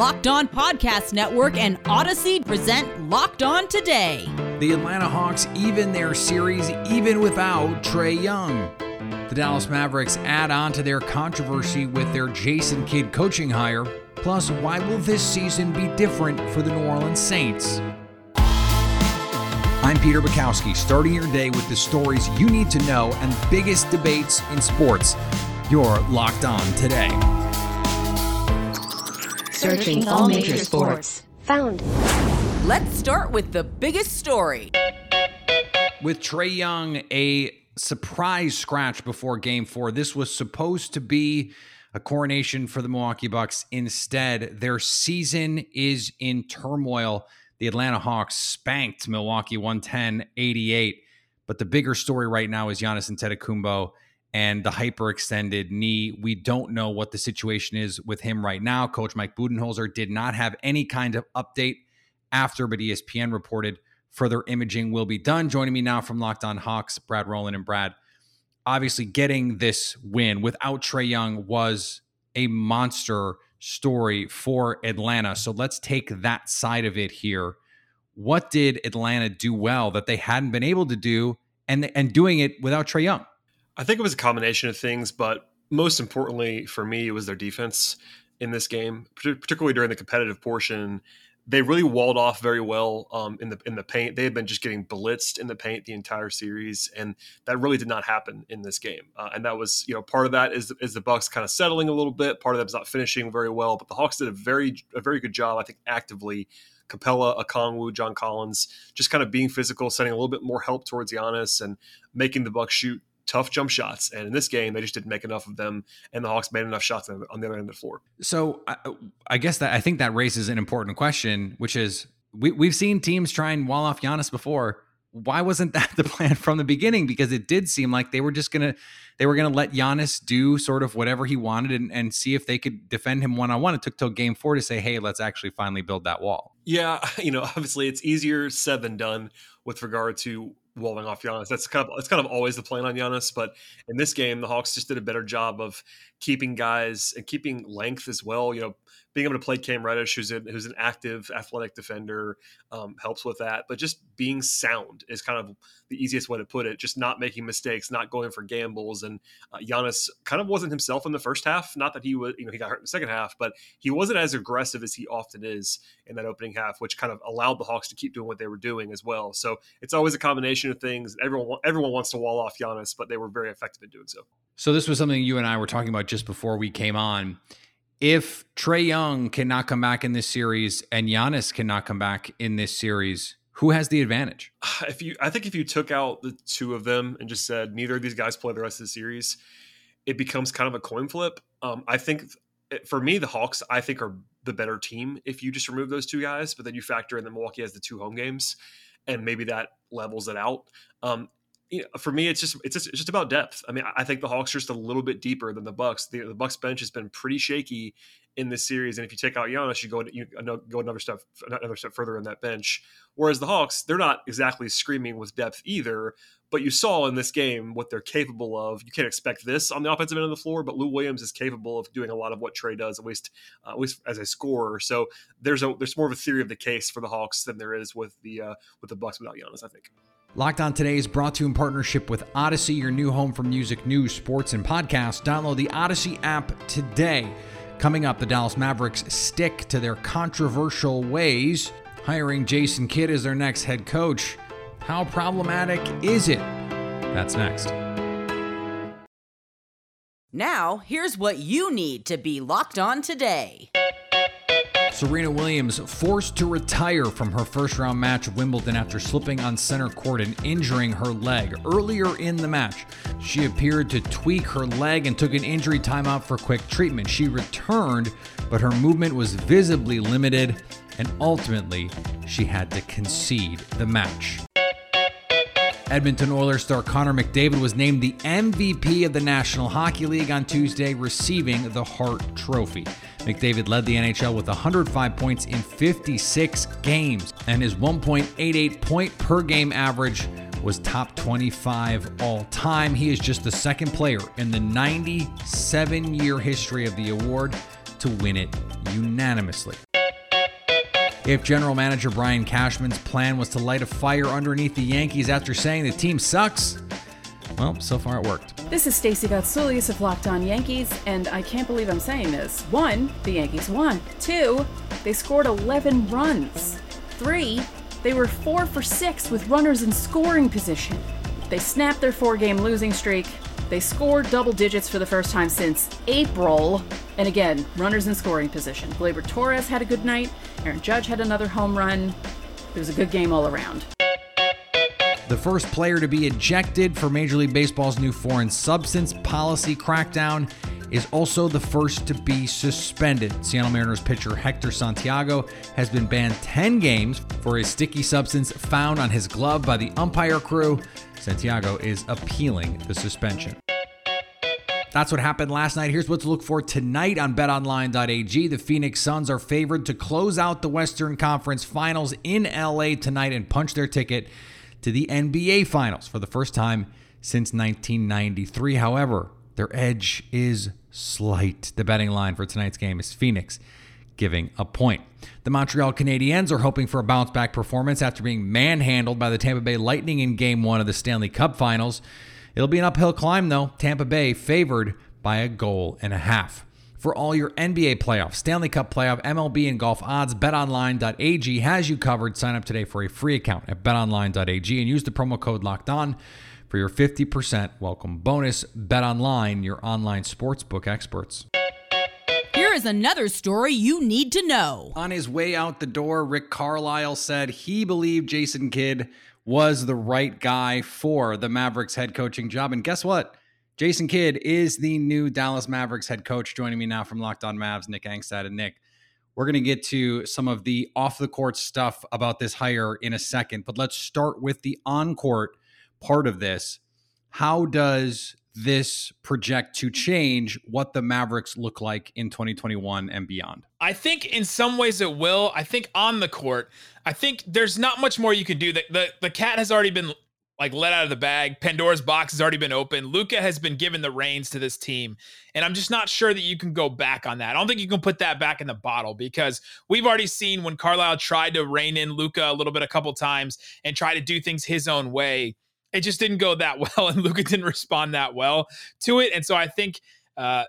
Locked On Podcast Network and Odyssey present Locked On Today. The Atlanta Hawks even their series even without Trae Young. The Dallas Mavericks add on to their controversy with their Jason Kidd coaching hire. Plus, why will this season be different for the New Orleans Saints? I'm Peter Bukowski, starting your day with the stories you need to know and biggest debates in sports. You're locked on today. Searching all major sports. Found. Let's start with the biggest story. With Trae Young, a surprise scratch before game four. This was supposed to be a coronation for the Milwaukee Bucks. Instead, their season is in turmoil. The Atlanta Hawks spanked Milwaukee 110 88. But the bigger story right now is Giannis Antetokounmpo and the hyperextended knee. We don't know what the situation is with him right now. Coach Mike Budenholzer did not have any kind of update after, but ESPN reported further imaging will be done. Joining me now from Locked On Hawks, Brad Rowland and Brad. Obviously, getting this win without Trae Young was a monster story for Atlanta. So let's take that side of it here. What did Atlanta do well that they hadn't been able to do, and and doing it without Trae Young? I think it was a combination of things, but most importantly for me, it was their defense in this game, particularly during the competitive portion they really walled off very well um, in the in the paint. They had been just getting blitzed in the paint the entire series, and that really did not happen in this game. Uh, and that was you know part of that is is the Bucks kind of settling a little bit. Part of that is not finishing very well, but the Hawks did a very a very good job, I think, actively. Capela, Okongwu, John Collins, just kind of being physical, sending a little bit more help towards Giannis, and making the Bucks shoot tough jump shots. And in this game, they just didn't make enough of them, and the Hawks made enough shots on the other end of the floor. So I, I guess that I think that raises an important question, which is we, we've seen teams try and wall off Giannis before. Why wasn't that the plan from the beginning? Because it did seem like they were just gonna they were gonna let Giannis do sort of whatever he wanted and, and see if they could defend him one on one. It took till game four to say, hey, let's actually finally build that wall. Yeah, you know, obviously it's easier said than done with regard to walling off Giannis. That's kind of it's kind of always the plan on Giannis, but in this game, the Hawks just did a better job of keeping guys and keeping length as well. You know, being able to play Cam Reddish, who's a, who's an active athletic defender, um, helps with that. But just being sound is kind of the easiest way to put it. Just not making mistakes, not going for gambles. And uh, Giannis kind of wasn't himself in the first half. Not that he was, you know, he got hurt in the second half, but he wasn't as aggressive as he often is in that opening half, which kind of allowed the Hawks to keep doing what they were doing as well. So it's always a combination of things. Everyone everyone wants to wall off Giannis, but they were very effective in doing so. So this was something you and I were talking about just before we came on if Trae Young cannot come back in this series and Giannis cannot come back in this series, who has the advantage? If you, I think if you took out the two of them and just said neither of these guys play the rest of the series, it becomes kind of a coin flip. Um, I think for me, the Hawks, I think are the better team if you just remove those two guys, but then you factor in that Milwaukee has the two home games, and maybe that levels it out. Um, you know, for me, it's just it's just, it's just about depth. I mean, I think the Hawks are just a little bit deeper than the Bucks. The, the Bucks bench has been pretty shaky in this series, and if you take out Giannis, you go you go another step another step further in that bench. Whereas the Hawks, they're not exactly screaming with depth either. But you saw in this game what they're capable of. You can't expect this on the offensive end of the floor, but Lou Williams is capable of doing a lot of what Trae does, at least uh, at least as a scorer. So there's a there's more of a theory of the case for the Hawks than there is with the uh, with the Bucks without Giannis. I think. Locked On Today is brought to you in partnership with Odyssey, your new home for music, news, sports, and podcasts. Download the Odyssey app today. Coming up, the Dallas Mavericks stick to their controversial ways, hiring Jason Kidd as their next head coach. How problematic is it? That's next. Now, here's what you need to be locked on today. Serena Williams forced to retire from her first round match of Wimbledon after slipping on center court and injuring her leg. Earlier in the match, she appeared to tweak her leg and took an injury timeout for quick treatment. She returned, but her movement was visibly limited, and ultimately, she had to concede the match. Edmonton Oilers star Connor McDavid was named the MVP of the National Hockey League on Tuesday, receiving the Hart Trophy. McDavid led the NHL with 105 points in 56 games, and his 1.88 point per game average was top 25 all time. He is just the second player in the 97 year history of the award to win it unanimously. if general manager Brian Cashman's plan was to light a fire underneath the Yankees after saying the team sucks. Well, so far it worked. This is Stacey Gotsulias of Locked On Yankees, and I can't believe I'm saying this. One, the Yankees won. Two, they scored 11 runs. Three, they were four for six with runners in scoring position. They snapped their four game losing streak. They scored double digits for the first time since April. And again, runners in scoring position. Gleyber Torres had a good night. Aaron Judge had another home run. It was a good game all around. The first player to be ejected for Major League Baseball's new foreign substance policy crackdown is also the first to be suspended. Seattle Mariners pitcher Hector Santiago has been banned 10 games for a sticky substance found on his glove by the umpire crew. Santiago is appealing the suspension. That's what happened last night. Here's what to look for tonight on betonline.ag. The Phoenix Suns are favored to close out the Western Conference Finals in LA tonight and punch their ticket to the NBA Finals for the first time since 1993. However, their edge is slight. The betting line for tonight's game is Phoenix giving a point. The Montreal Canadiens are hoping for a bounce back performance after being manhandled by the Tampa Bay Lightning in game one of the Stanley Cup Finals. It'll be an uphill climb, though. Tampa Bay favored by a goal and a half. For all your NBA playoffs, Stanley Cup playoff, MLB, and golf odds, betonline.ag has you covered. Sign up today for a free account at betonline.ag and use the promo code locked on for your 50% welcome bonus. BetOnline, your online sportsbook experts. Here is another story you need to know. On his way out the door, Rick Carlisle said he believed Jason Kidd was the right guy for the Mavericks head coaching job. And guess what? Jason Kidd is the new Dallas Mavericks head coach. Joining me now from Locked On Mavs, Nick Angstadt. And Nick, we're going to get to some of the off the court stuff about this hire in a second, but let's start with the on court part of this. How does this project to change what the Mavericks look like in 2021 and beyond? I think in some ways it will. I think on the court, I think there's not much more you can do. The, the, the cat has already been like let out of the bag. Pandora's box has already been opened. Luka has been given the reins to this team. And I'm just not sure that you can go back on that. I don't think you can put that back in the bottle because we've already seen when Carlisle tried to rein in Luka a little bit a couple times and try to do things his own way. It just didn't go that well, and Luka didn't respond that well to it. And so I think uh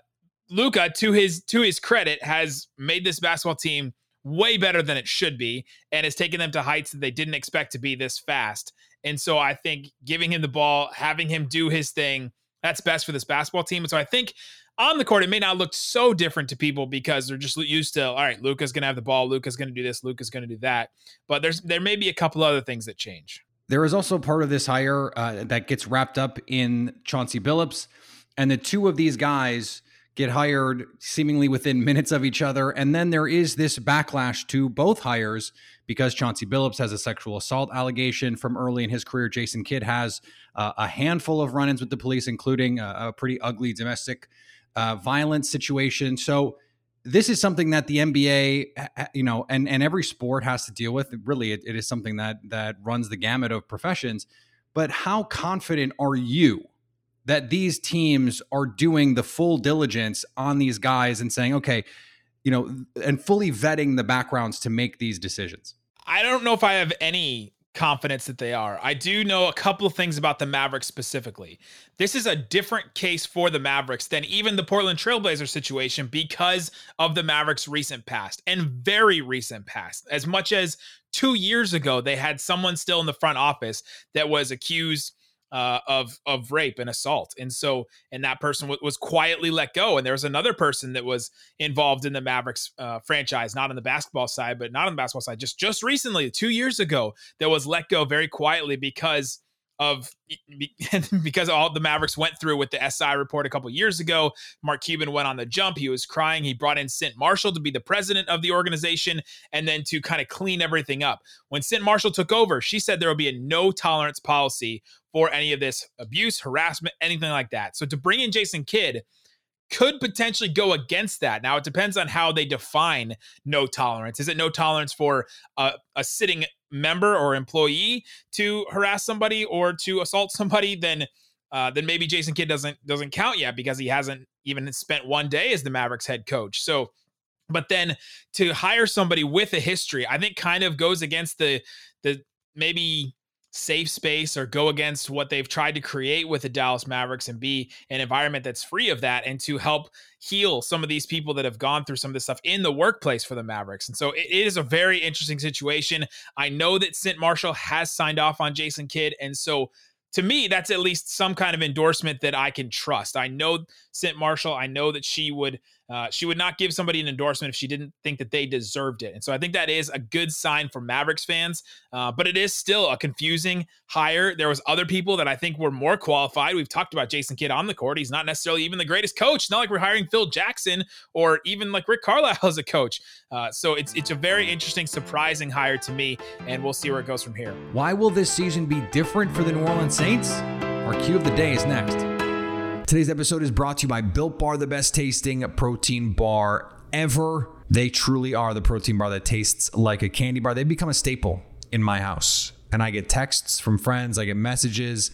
Luka, to his to his credit, has made this basketball team way better than it should be and has taken them to heights that they didn't expect to be this fast. And so I think giving him the ball, having him do his thing, that's best for this basketball team. And so I think on the court, it may not look so different to people because they're just used to, all right, Luka's going to have the ball, Luka's going to do this, Luca's going to do that. But there's there may be a couple other things that change. There is also part of this hire uh, that gets wrapped up in Chauncey Billups, and the two of these guys get hired seemingly within minutes of each other. And then there is this backlash to both hires because Chauncey Billups has a sexual assault allegation from early in his career. Jason Kidd has uh, a handful of run ins with the police, including a, a pretty ugly domestic uh, violence situation. So, this is something that the NBA, you know, and, and every sport has to deal with. Really, it, it is something that that runs the gamut of professions. But how confident are you that these teams are doing the full diligence on these guys and saying, okay, you know, and fully vetting the backgrounds to make these decisions? I don't know if I have any confidence that they are. I do know a couple of things about the Mavericks specifically. This is a different case for the Mavericks than even the Portland Trailblazer situation because of the Mavericks' recent past and very recent past. As much as two years ago, they had someone still in the front office that was accused uh, of of rape and assault, and so and that person w- was quietly let go. And there was another person that was involved in the Mavericks uh, franchise, not on the basketball side, but not on the basketball side, just just recently, two years ago, that was let go very quietly because of because all the Mavericks went through with the SI report a couple years ago. Mark Cuban went on the jump. He was crying. He brought in Cynt Marshall to be the president of the organization and then to kind of clean everything up. When Cynt Marshall took over, she said there will be a no tolerance policy for any of this abuse, harassment, anything like that. So to bring in Jason Kidd could potentially go against that. Now it depends on how they define no tolerance. Is it no tolerance for a sitting member or employee to harass somebody or to assault somebody? Then uh, then maybe Jason Kidd doesn't doesn't count yet because he hasn't even spent one day as the Mavericks head coach. So But then to hire somebody with a history, I think kind of goes against the the maybe safe space or go against what they've tried to create with the Dallas Mavericks and be an environment that's free of that and to help heal some of these people that have gone through some of this stuff in the workplace for the Mavericks. And so it is a very interesting situation. I know that Cynt Marshall has signed off on Jason Kidd. And so to me, that's at least some kind of endorsement that I can trust. I know Cynt Marshall. I know that she would uh, she would not give somebody an endorsement if she didn't think that they deserved it. And so I think that is a good sign for Mavericks fans. Uh, but it is still a confusing hire. There was other people that I think were more qualified. We've talked about Jason Kidd on the court. He's not necessarily even the greatest coach. not like we're hiring Phil Jackson or even like Rick Carlisle as a coach. Uh, so it's it's a very interesting, surprising hire to me, and we'll see where it goes from here. Why will this season be different for the New Orleans Saints? Our cue of the day is next. Today's episode is brought to you by Built Bar, the best tasting protein bar ever. They truly are the protein bar that tastes like a candy bar. They've become a staple in my house. And I get texts from friends, I get messages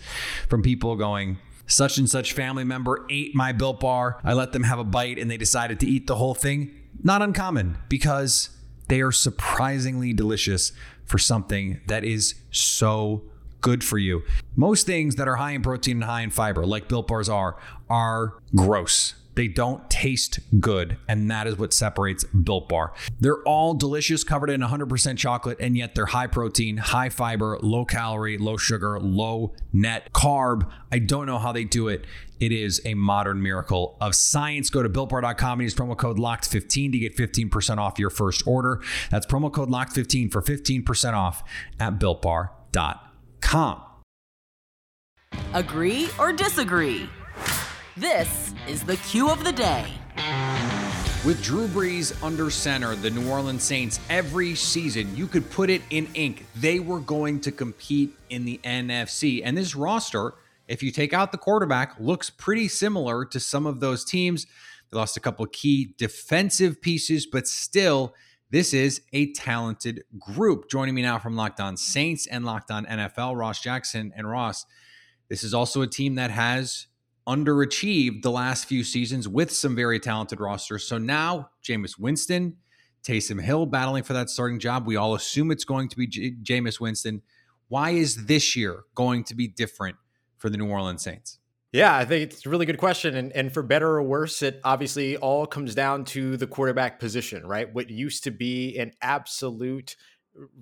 from people going, such and such family member ate my Built Bar. I let them have a bite and they decided to eat the whole thing. Not uncommon because they are surprisingly delicious for something that is so good for you. Most things that are high in protein and high in fiber, like Built Bars are, are gross. They don't taste good, and that is what separates Built Bar. They're all delicious, covered in 100% chocolate, and yet they're high protein, high fiber, low calorie, low sugar, low net carb. I don't know how they do it. It is a modern miracle of science. Go to builtbar.com and use promo code LOCKED15 to get 15% off your first order. That's promo code LOCKED15 for 15% off at builtbar.com. Agree or disagree? This is the cue of the day. With Drew Brees under center, the New Orleans Saints, every season, you could put it in ink. They were going to compete in the NFC. And this roster, if you take out the quarterback, looks pretty similar to some of those teams. They lost a couple key defensive pieces, but still, this is a talented group. Joining me now from Locked On Saints and Locked On NFL, Ross Jackson and Ross. This is also a team that has underachieved the last few seasons with some very talented rosters. So now, Jameis Winston, Taysom Hill battling for that starting job. We all assume it's going to be J- Jameis Winston. Why is this year going to be different for the New Orleans Saints? Yeah, I think it's a really good question. And, and for better or worse, it obviously all comes down to the quarterback position, right? What used to be an absolute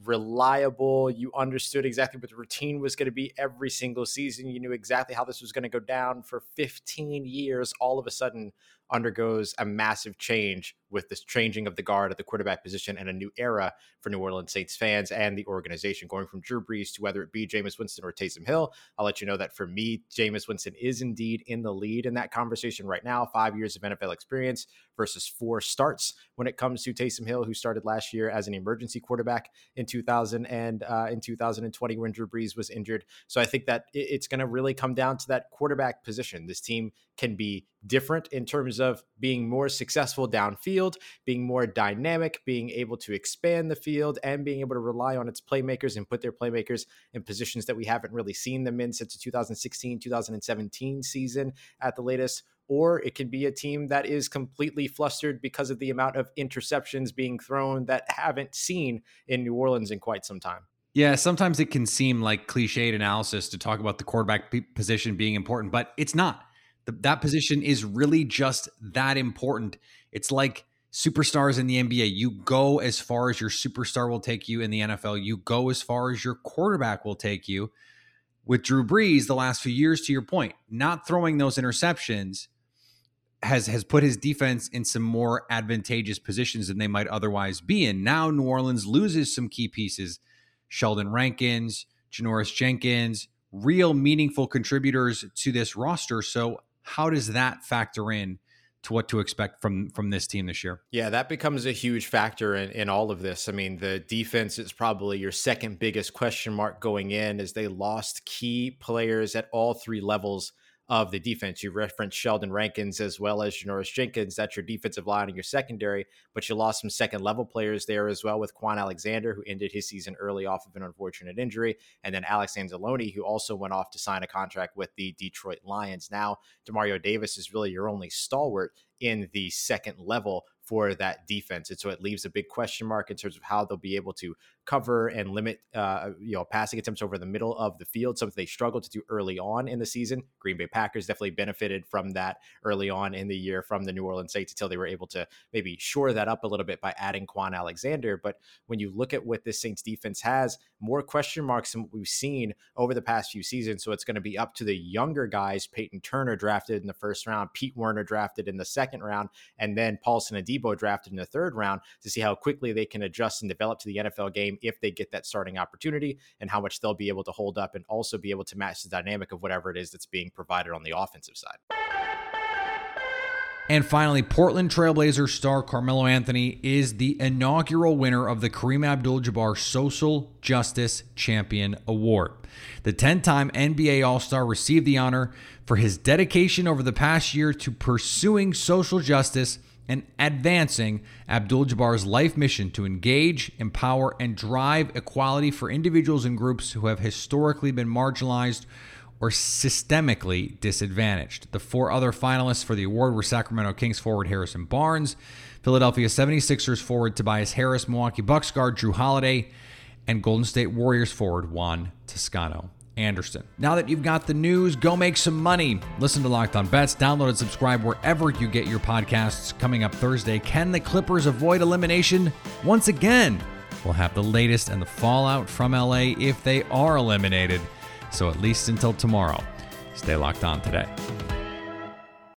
reliable. You understood exactly what the routine was going to be every single season. You knew exactly how this was going to go down for 15 years. All of a sudden, undergoes a massive change with this changing of the guard at the quarterback position and a new era for New Orleans Saints fans and the organization, going from Drew Brees to whether it be Jameis Winston or Taysom Hill. I'll let you know that for me, Jameis Winston is indeed in the lead in that conversation right now. Five years of NFL experience versus four starts when it comes to Taysom Hill, who started last year as an emergency quarterback in 2000 and uh, in 2020 when Drew Brees was injured. So I think that it's going to really come down to that quarterback position. This team can be different in terms of being more successful downfield, being more dynamic, being able to expand the field, and being able to rely on its playmakers and put their playmakers in positions that we haven't really seen them in since the 2016 2017 season at the latest. Or it can be a team that is completely flustered because of the amount of interceptions being thrown that haven't seen in New Orleans in quite some time. Yeah, sometimes it can seem like cliched analysis to talk about the quarterback position being important, but it's not that position is really just that important. It's like superstars in the NBA. You go as far as your superstar will take you in the NFL. You go as far as your quarterback will take you. With Drew Brees, the last few years, to your point, not throwing those interceptions has has put his defense in some more advantageous positions than they might otherwise be in. Now New Orleans loses some key pieces. Sheldon Rankins, Janoris Jenkins, real meaningful contributors to this roster. So how does that factor in to what to expect from from this team this year? Yeah, that becomes a huge factor in, in all of this. I mean, the defense is probably your second biggest question mark going in as they lost key players at all three levels of the defense. You referenced Sheldon Rankins as well as Janoris Jenkins. That's your defensive line and your secondary, but you lost some second level players there as well with Kwon Alexander, who ended his season early off of an unfortunate injury, and then Alex Anzalone, who also went off to sign a contract with the Detroit Lions. Now, Demario Davis is really your only stalwart in the second level for that defense. And so it leaves a big question mark in terms of how they'll be able to cover and limit, uh, you know, passing attempts over the middle of the field, something they struggled to do early on in the season. Green Bay Packers definitely benefited from that early on in the year from the New Orleans Saints until they were able to maybe shore that up a little bit by adding Kwon Alexander. But when you look at what this Saints defense has, more question marks than what we've seen over the past few seasons. So it's going to be up to the younger guys. Payton Turner drafted in the first round, Pete Werner drafted in the second round, and then Paulson Adebo drafted in the third round to see how quickly they can adjust and develop to the NFL game if they get that starting opportunity and how much they'll be able to hold up and also be able to match the dynamic of whatever it is that's being provided on the offensive side. And finally, Portland Trailblazer star Carmelo Anthony is the inaugural winner of the Kareem Abdul Jabbar Social Justice Champion Award. The 10 time NBA All Star received the honor for his dedication over the past year to pursuing social justice and advancing Abdul Jabbar's life mission to engage, empower, and drive equality for individuals and groups who have historically been marginalized or systemically disadvantaged. The four other finalists for the award were Sacramento Kings forward Harrison Barnes, Philadelphia 76ers forward Tobias Harris, Milwaukee Bucks guard Jrue Holiday, and Golden State Warriors forward Juan Toscano. Anderson. Now that you've got the news, go make some money. Listen to Locked On Bets, download and subscribe wherever you get your podcasts. Coming up Thursday, can the Clippers avoid elimination once again? We'll have the latest and the fallout from LA if they are eliminated. So at least until tomorrow, stay locked on today.